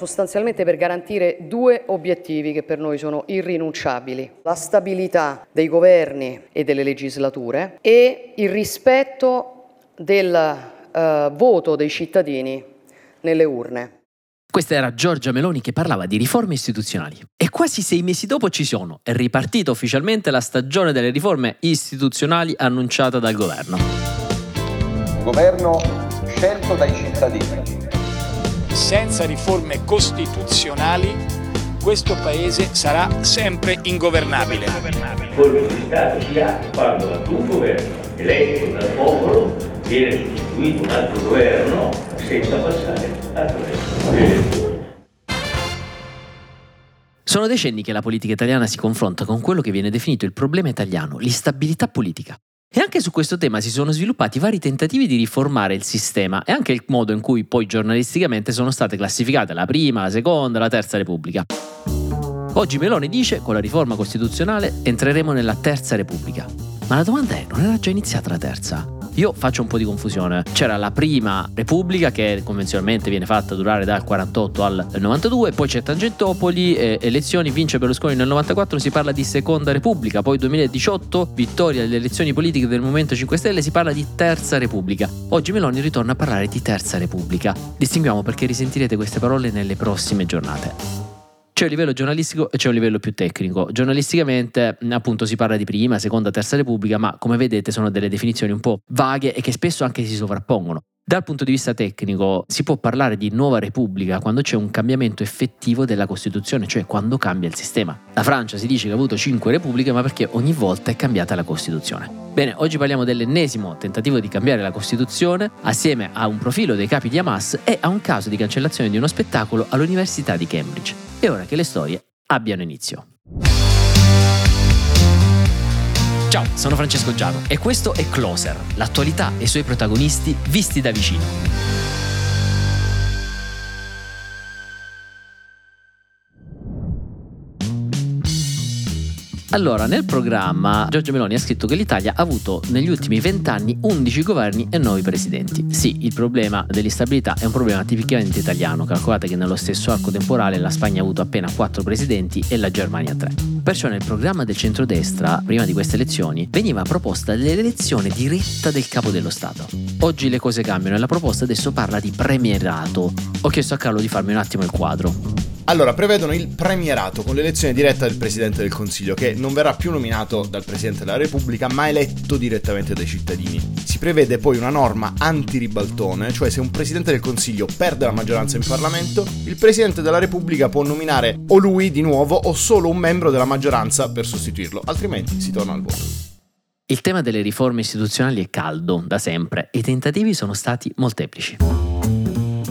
sostanzialmente per garantire due obiettivi che per noi sono irrinunciabili, la stabilità dei governi e delle legislature e il rispetto del uh, voto dei cittadini nelle urne. Questa era Giorgia Meloni che parlava di riforme istituzionali. E quasi sei mesi dopo ci sono. È ripartita ufficialmente la stagione delle riforme istituzionali annunciata dal governo. Governo scelto dai cittadini. Senza riforme costituzionali questo paese sarà sempre ingovernabile. Colpo di Stato si ha quando da un governo eletto dal popolo viene sostituito un altro governo senza passare attraverso le elezioni. Sono decenni che la politica italiana si confronta con quello che viene definito il problema italiano, l'instabilità politica. E anche su questo tema si sono sviluppati vari tentativi di riformare il sistema e anche il modo in cui poi giornalisticamente sono state classificate la prima, la seconda, la terza Repubblica. Oggi Meloni dice, con la riforma costituzionale entreremo nella terza Repubblica. Ma la domanda è, non era già iniziata la terza? Io faccio un po' di confusione. C'era la prima Repubblica che convenzionalmente viene fatta durare dal 48 al 92, poi c'è Tangentopoli, eh, elezioni, vince Berlusconi nel 94, si parla di Seconda Repubblica, poi 2018, vittoria delle elezioni politiche del Movimento 5 Stelle, si parla di Terza Repubblica. Oggi Meloni ritorna a parlare di Terza Repubblica. Distinguiamo perché risentirete queste parole nelle prossime giornate. C'è un livello giornalistico e c'è un livello più tecnico. Giornalisticamente, appunto, si parla di prima, seconda, terza repubblica, ma come vedete sono delle definizioni un po' vaghe e che spesso anche si sovrappongono. Dal punto di vista tecnico si può parlare di nuova repubblica quando c'è un cambiamento effettivo della Costituzione, cioè quando cambia il sistema. La Francia si dice che ha avuto cinque repubbliche, ma perché ogni volta è cambiata la Costituzione. Bene, oggi parliamo dell'ennesimo tentativo di cambiare la Costituzione assieme a un profilo dei capi di Hamas e a un caso di cancellazione di uno spettacolo all'Università di Cambridge. È ora che le storie abbiano inizio. Ciao, sono Francesco Giano e questo è Closer, l'attualità e i suoi protagonisti visti da vicino. Allora, nel programma Giorgio Meloni ha scritto che l'Italia ha avuto negli ultimi vent'anni 11 governi e 9 presidenti. Sì, il problema dell'instabilità è un problema tipicamente italiano. Calcolate che nello stesso arco temporale la Spagna ha avuto appena 4 presidenti e la Germania 3. Perciò nel programma del centrodestra, prima di queste elezioni, veniva proposta l'elezione diretta del capo dello Stato. Oggi le cose cambiano e la proposta adesso parla di premierato. Ho chiesto a Carlo di farmi un attimo il quadro. Allora, prevedono il premierato con l'elezione diretta del Presidente del Consiglio, che non verrà più nominato dal Presidente della Repubblica, ma eletto direttamente dai cittadini. Si prevede poi una norma anti-ribaltone, cioè se un Presidente del Consiglio perde la maggioranza in Parlamento, il Presidente della Repubblica può nominare o lui di nuovo o solo un membro della maggioranza per sostituirlo, altrimenti si torna al voto. Il tema delle riforme istituzionali è caldo da sempre e i tentativi sono stati molteplici.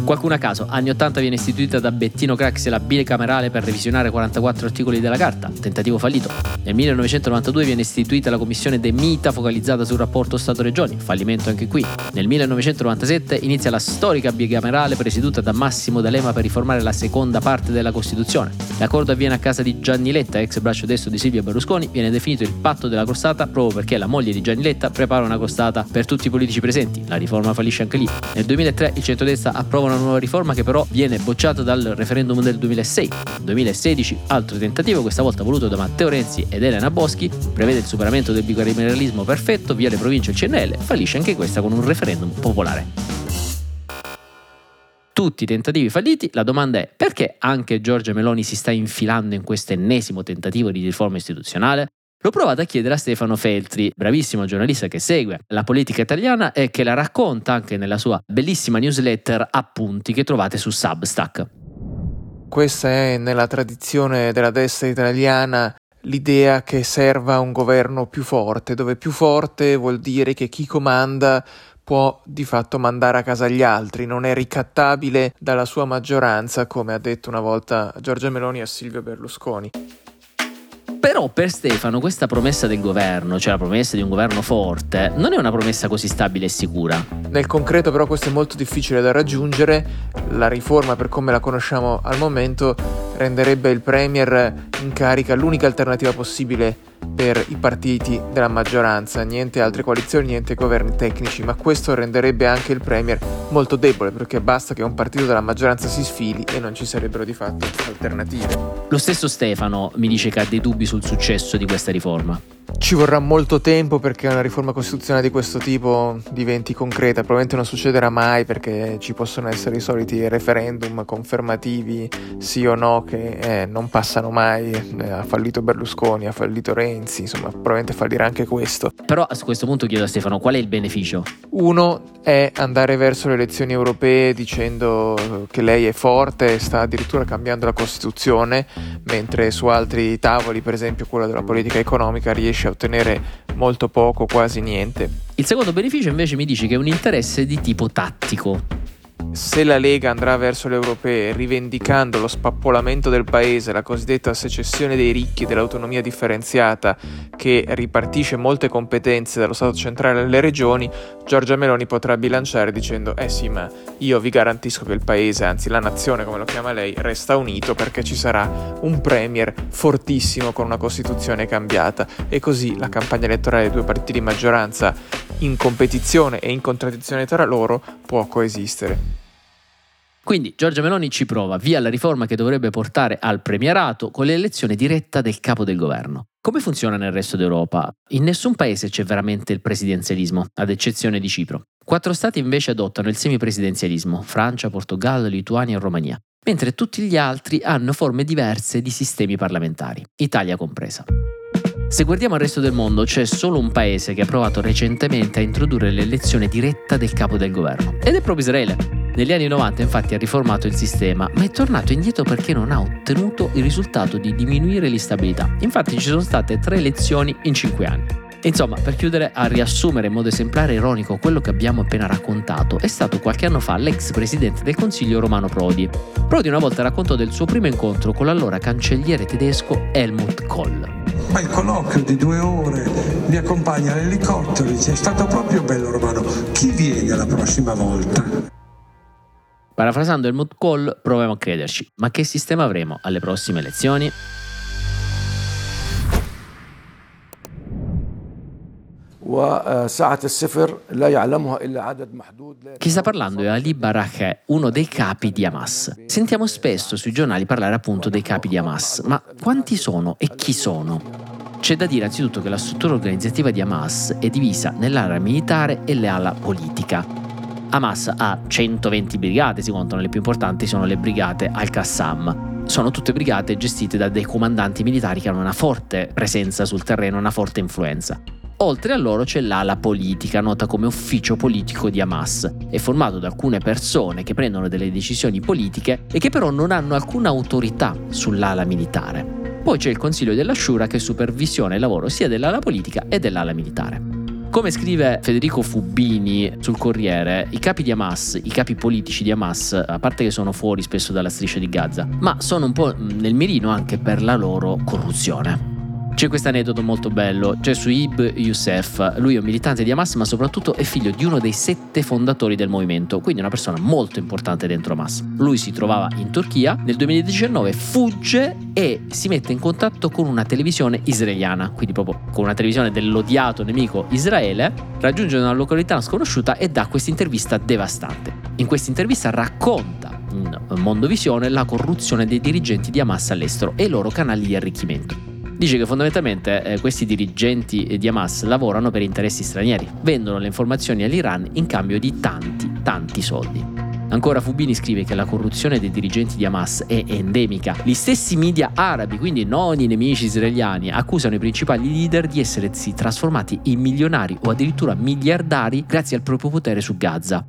Qualcuno a caso, anni 80 viene istituita da Bettino Craxi la bicamerale per revisionare 44 articoli della Carta, tentativo fallito. Nel 1992 viene istituita la commissione De Mita focalizzata sul rapporto Stato-Regioni, fallimento anche qui. Nel 1997 inizia la storica bicamerale presieduta da Massimo D'Alema per riformare la seconda parte della Costituzione. L'accordo avviene a casa di Gianni Letta, ex braccio destro di Silvio Berlusconi, viene definito il patto della crostata proprio perché la moglie di Gianni Letta prepara una crostata per tutti i politici presenti. La riforma fallisce anche lì. Nel 2003 il centrodestra approva una nuova riforma che però viene bocciata dal referendum del 2006. 2016, altro tentativo, questa volta voluto da Matteo Renzi ed Elena Boschi, prevede il superamento del bicameralismo perfetto via le province e il CNL, fallisce anche questa con un referendum popolare tutti i tentativi falliti, la domanda è perché anche Giorgia Meloni si sta infilando in questo ennesimo tentativo di riforma istituzionale? L'ho provato a chiedere a Stefano Feltri, bravissimo giornalista che segue la politica italiana e che la racconta anche nella sua bellissima newsletter Appunti che trovate su Substack. Questa è nella tradizione della destra italiana l'idea che serva un governo più forte, dove più forte vuol dire che chi comanda può di fatto mandare a casa gli altri, non è ricattabile dalla sua maggioranza, come ha detto una volta Giorgia Meloni a Silvio Berlusconi. Però per Stefano questa promessa del governo, cioè la promessa di un governo forte, non è una promessa così stabile e sicura. Nel concreto però questo è molto difficile da raggiungere, la riforma per come la conosciamo al momento renderebbe il Premier in carica l'unica alternativa possibile per i partiti della maggioranza, niente altre coalizioni, niente governi tecnici, ma questo renderebbe anche il Premier molto debole perché basta che un partito della maggioranza si sfili e non ci sarebbero di fatto alternative. Lo stesso Stefano mi dice che ha dei dubbi sul successo di questa riforma. Ci vorrà molto tempo perché una riforma costituzionale di questo tipo diventi concreta, probabilmente non succederà mai perché ci possono essere i soliti referendum confermativi sì o no che eh, non passano mai, eh, ha fallito Berlusconi, ha fallito Renzi, insomma probabilmente fallirà anche questo. Però a questo punto chiedo a Stefano qual è il beneficio? Uno è andare verso le elezioni europee dicendo che lei è forte, sta addirittura cambiando la Costituzione, mentre su altri tavoli, per esempio quello della politica economica, riesce a ottenere molto poco, quasi niente. Il secondo beneficio invece mi dice che è un interesse di tipo tattico. Se la Lega andrà verso le europee rivendicando lo spappolamento del paese, la cosiddetta secessione dei ricchi dell'autonomia differenziata che ripartisce molte competenze dallo Stato centrale alle regioni, Giorgia Meloni potrà bilanciare dicendo eh sì ma io vi garantisco che il paese, anzi la nazione come lo chiama lei, resta unito perché ci sarà un premier fortissimo con una Costituzione cambiata e così la campagna elettorale dei due partiti di maggioranza in competizione e in contraddizione tra loro può coesistere. Quindi Giorgia Meloni ci prova via la riforma che dovrebbe portare al premierato con l'elezione diretta del capo del governo. Come funziona nel resto d'Europa? In nessun paese c'è veramente il presidenzialismo, ad eccezione di Cipro. Quattro stati invece adottano il semipresidenzialismo, Francia, Portogallo, Lituania e Romania, mentre tutti gli altri hanno forme diverse di sistemi parlamentari, Italia compresa. Se guardiamo al resto del mondo, c'è solo un paese che ha provato recentemente a introdurre l'elezione diretta del capo del governo, ed è proprio Israele. Negli anni 90 infatti ha riformato il sistema, ma è tornato indietro perché non ha ottenuto il risultato di diminuire l'instabilità. Infatti ci sono state tre elezioni in cinque anni. Insomma, per chiudere, a riassumere in modo esemplare e ironico quello che abbiamo appena raccontato, è stato qualche anno fa l'ex presidente del Consiglio Romano Prodi. Prodi una volta raccontò del suo primo incontro con l'allora cancelliere tedesco Helmut Kohl. Ma il colloquio di due ore mi accompagna l'elicottero, dice è stato proprio bello Romano, chi viene la prossima volta? Parafrasando Helmut Kohl, proviamo a crederci. Ma che sistema avremo alle prossime elezioni? Chi sta parlando è Ali Barakeh, uno dei capi di Hamas. Sentiamo spesso sui giornali parlare appunto dei capi di Hamas, ma quanti sono e chi sono? C'è da dire anzitutto che la struttura organizzativa di Hamas è divisa nell'area militare e nell'ala politica. Hamas ha 120 brigate, si contano le più importanti sono le brigate Al-Qassam. Sono tutte brigate gestite da dei comandanti militari che hanno una forte presenza sul terreno, una forte influenza. Oltre a loro c'è l'ala politica, nota come ufficio politico di Hamas. È formato da alcune persone che prendono delle decisioni politiche e che però non hanno alcuna autorità sull'ala militare. Poi c'è il Consiglio della Shura che supervisiona il lavoro sia dell'ala politica e dell'ala militare. Come scrive Federico Fubini sul Corriere, i capi di Hamas, i capi politici di Hamas, a parte che sono fuori spesso dalla striscia di Gaza, ma sono un po' nel mirino anche per la loro corruzione. C'è questo aneddoto molto bello, c'è Suib Youssef, lui è un militante di Hamas ma soprattutto è figlio di uno dei sette fondatori del movimento, quindi una persona molto importante dentro Hamas. Lui si trovava in Turchia, nel 2019 fugge e si mette in contatto con una televisione israeliana, quindi proprio con una televisione dell'odiato nemico Israele, raggiunge una località sconosciuta e dà questa intervista devastante. In questa intervista racconta in Mondovisione la corruzione dei dirigenti di Hamas all'estero e i loro canali di arricchimento dice che fondamentalmente eh, questi dirigenti di Hamas lavorano per interessi stranieri, vendono le informazioni all'Iran in cambio di tanti, tanti soldi. Ancora Fubini scrive che la corruzione dei dirigenti di Hamas è endemica. Gli stessi media arabi, quindi non i nemici israeliani, accusano i principali leader di essersi trasformati in milionari o addirittura miliardari grazie al proprio potere su Gaza.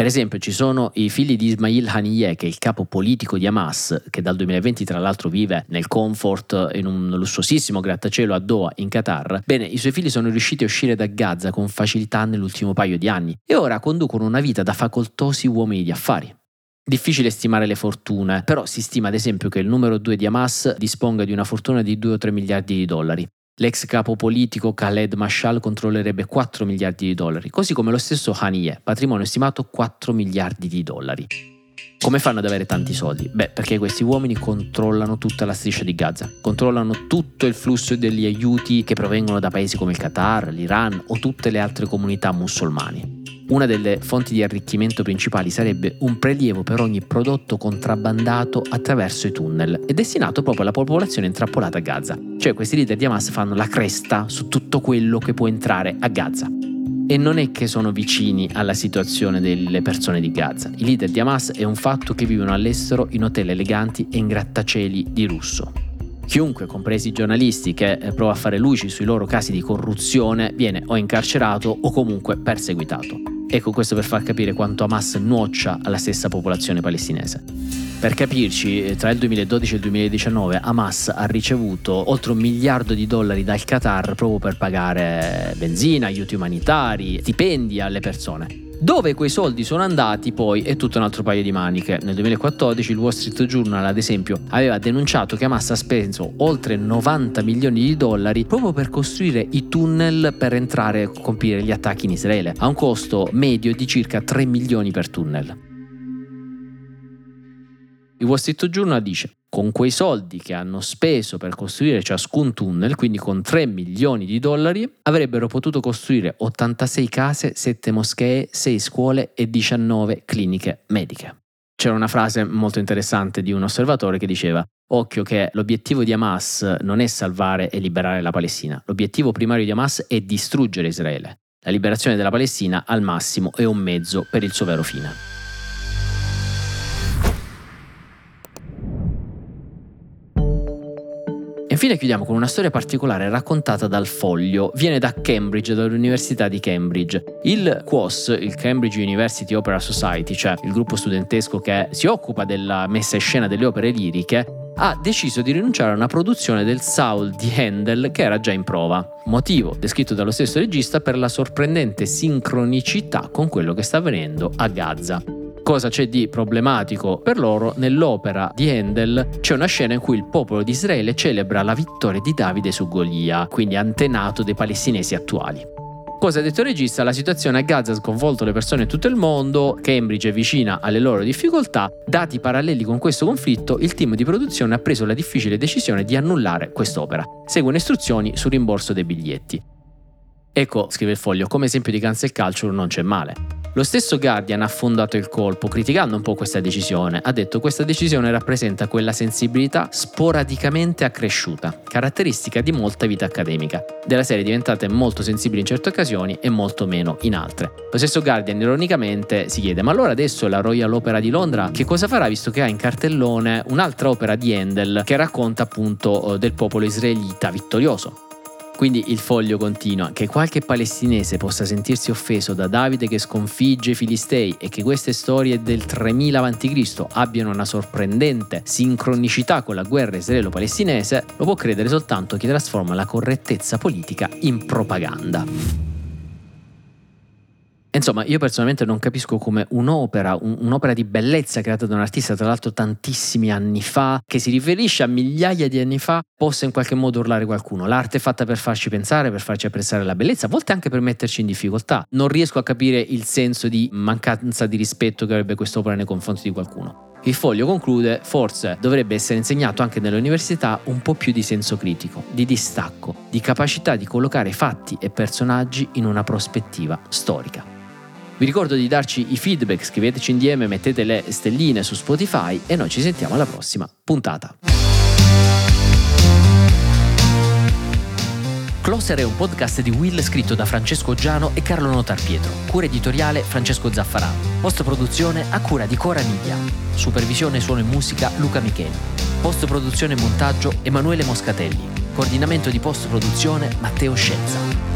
Per esempio ci sono i figli di Ismail Haniyeh, che è il capo politico di Hamas, che dal 2020 tra l'altro vive nel comfort in un lussuosissimo grattacielo a Doha, in Qatar. Bene, i suoi figli sono riusciti a uscire da Gaza con facilità nell'ultimo paio di anni e ora conducono una vita da facoltosi uomini di affari. Difficile stimare le fortune, però si stima ad esempio che il numero 2 di Hamas disponga di una fortuna di 2 o 3 miliardi di dollari. L'ex capo politico Khaled Mashal controllerebbe 4 miliardi di dollari, così come lo stesso Haniyeh, patrimonio stimato 4 miliardi di dollari. Come fanno ad avere tanti soldi? Beh, perché questi uomini controllano tutta la striscia di Gaza, controllano tutto il flusso degli aiuti che provengono da paesi come il Qatar, l'Iran o tutte le altre comunità musulmane. Una delle fonti di arricchimento principali sarebbe un prelievo per ogni prodotto contrabbandato attraverso i tunnel e destinato proprio alla popolazione intrappolata a Gaza. Cioè questi leader di Hamas fanno la cresta su tutto quello che può entrare a Gaza e non è che sono vicini alla situazione delle persone di Gaza. I leader di Hamas è un fatto che vivono all'estero in hotel eleganti e in grattacieli di lusso. Chiunque, compresi i giornalisti, che eh, prova a fare luci sui loro casi di corruzione, viene o incarcerato o comunque perseguitato. Ecco questo per far capire quanto Hamas nuoccia alla stessa popolazione palestinese. Per capirci, tra il 2012 e il 2019 Hamas ha ricevuto oltre un miliardo di dollari dal Qatar proprio per pagare benzina, aiuti umanitari, stipendi alle persone. Dove quei soldi sono andati poi è tutto un altro paio di maniche. Nel 2014 il Wall Street Journal, ad esempio, aveva denunciato che Hamas ha speso oltre 90 milioni di dollari proprio per costruire i tunnel per entrare e compiere gli attacchi in Israele, a un costo medio di circa 3 milioni per tunnel. Il Wall Street Journal dice con quei soldi che hanno speso per costruire ciascun tunnel, quindi con 3 milioni di dollari, avrebbero potuto costruire 86 case, 7 moschee, 6 scuole e 19 cliniche mediche. C'era una frase molto interessante di un osservatore che diceva Occhio che l'obiettivo di Hamas non è salvare e liberare la Palestina, l'obiettivo primario di Hamas è distruggere Israele. La liberazione della Palestina al massimo è un mezzo per il suo vero fine. Infine chiudiamo con una storia particolare raccontata dal Foglio. Viene da Cambridge, dall'Università di Cambridge. Il QOS, il Cambridge University Opera Society, cioè il gruppo studentesco che si occupa della messa in scena delle opere liriche, ha deciso di rinunciare a una produzione del Saul di Handel che era già in prova. Motivo descritto dallo stesso regista per la sorprendente sincronicità con quello che sta avvenendo a Gaza cosa c'è di problematico per loro, nell'opera di Handel c'è una scena in cui il popolo di Israele celebra la vittoria di Davide su Golia, quindi antenato dei palestinesi attuali. Cosa ha detto il regista? La situazione a Gaza ha sconvolto le persone in tutto il mondo, Cambridge è vicina alle loro difficoltà, dati paralleli con questo conflitto, il team di produzione ha preso la difficile decisione di annullare quest'opera. Seguono istruzioni sul rimborso dei biglietti. Ecco, scrive il foglio, come esempio di cancel culture non c'è male. Lo stesso Guardian ha fondato il colpo, criticando un po' questa decisione. Ha detto questa decisione rappresenta quella sensibilità sporadicamente accresciuta, caratteristica di molta vita accademica. Della serie diventate molto sensibili in certe occasioni e molto meno in altre. Lo stesso Guardian ironicamente si chiede ma allora adesso la Royal Opera di Londra che cosa farà visto che ha in cartellone un'altra opera di Handel che racconta appunto eh, del popolo israelita vittorioso? Quindi il foglio continua, che qualche palestinese possa sentirsi offeso da Davide che sconfigge i Filistei e che queste storie del 3000 a.C. abbiano una sorprendente sincronicità con la guerra israelo-palestinese, lo può credere soltanto chi trasforma la correttezza politica in propaganda. Insomma, io personalmente non capisco come un'opera, un, un'opera di bellezza creata da un artista, tra l'altro tantissimi anni fa, che si riferisce a migliaia di anni fa, possa in qualche modo urlare qualcuno. L'arte è fatta per farci pensare, per farci apprezzare la bellezza, a volte anche per metterci in difficoltà. Non riesco a capire il senso di mancanza di rispetto che avrebbe quest'opera nei confronti di qualcuno. Il foglio conclude, forse dovrebbe essere insegnato anche nelle università un po' più di senso critico, di distacco, di capacità di collocare fatti e personaggi in una prospettiva storica. Vi ricordo di darci i feedback, scriveteci DM, mettete le stelline su Spotify e noi ci sentiamo alla prossima puntata. Closer è un podcast di Will scritto da Francesco Giano e Carlo Notar Pietro. Cura editoriale Francesco Zaffarano. Post produzione a cura di Cora Media. Supervisione suono e musica Luca Micheli. Post produzione e montaggio Emanuele Moscatelli. Coordinamento di post produzione Matteo Scelza.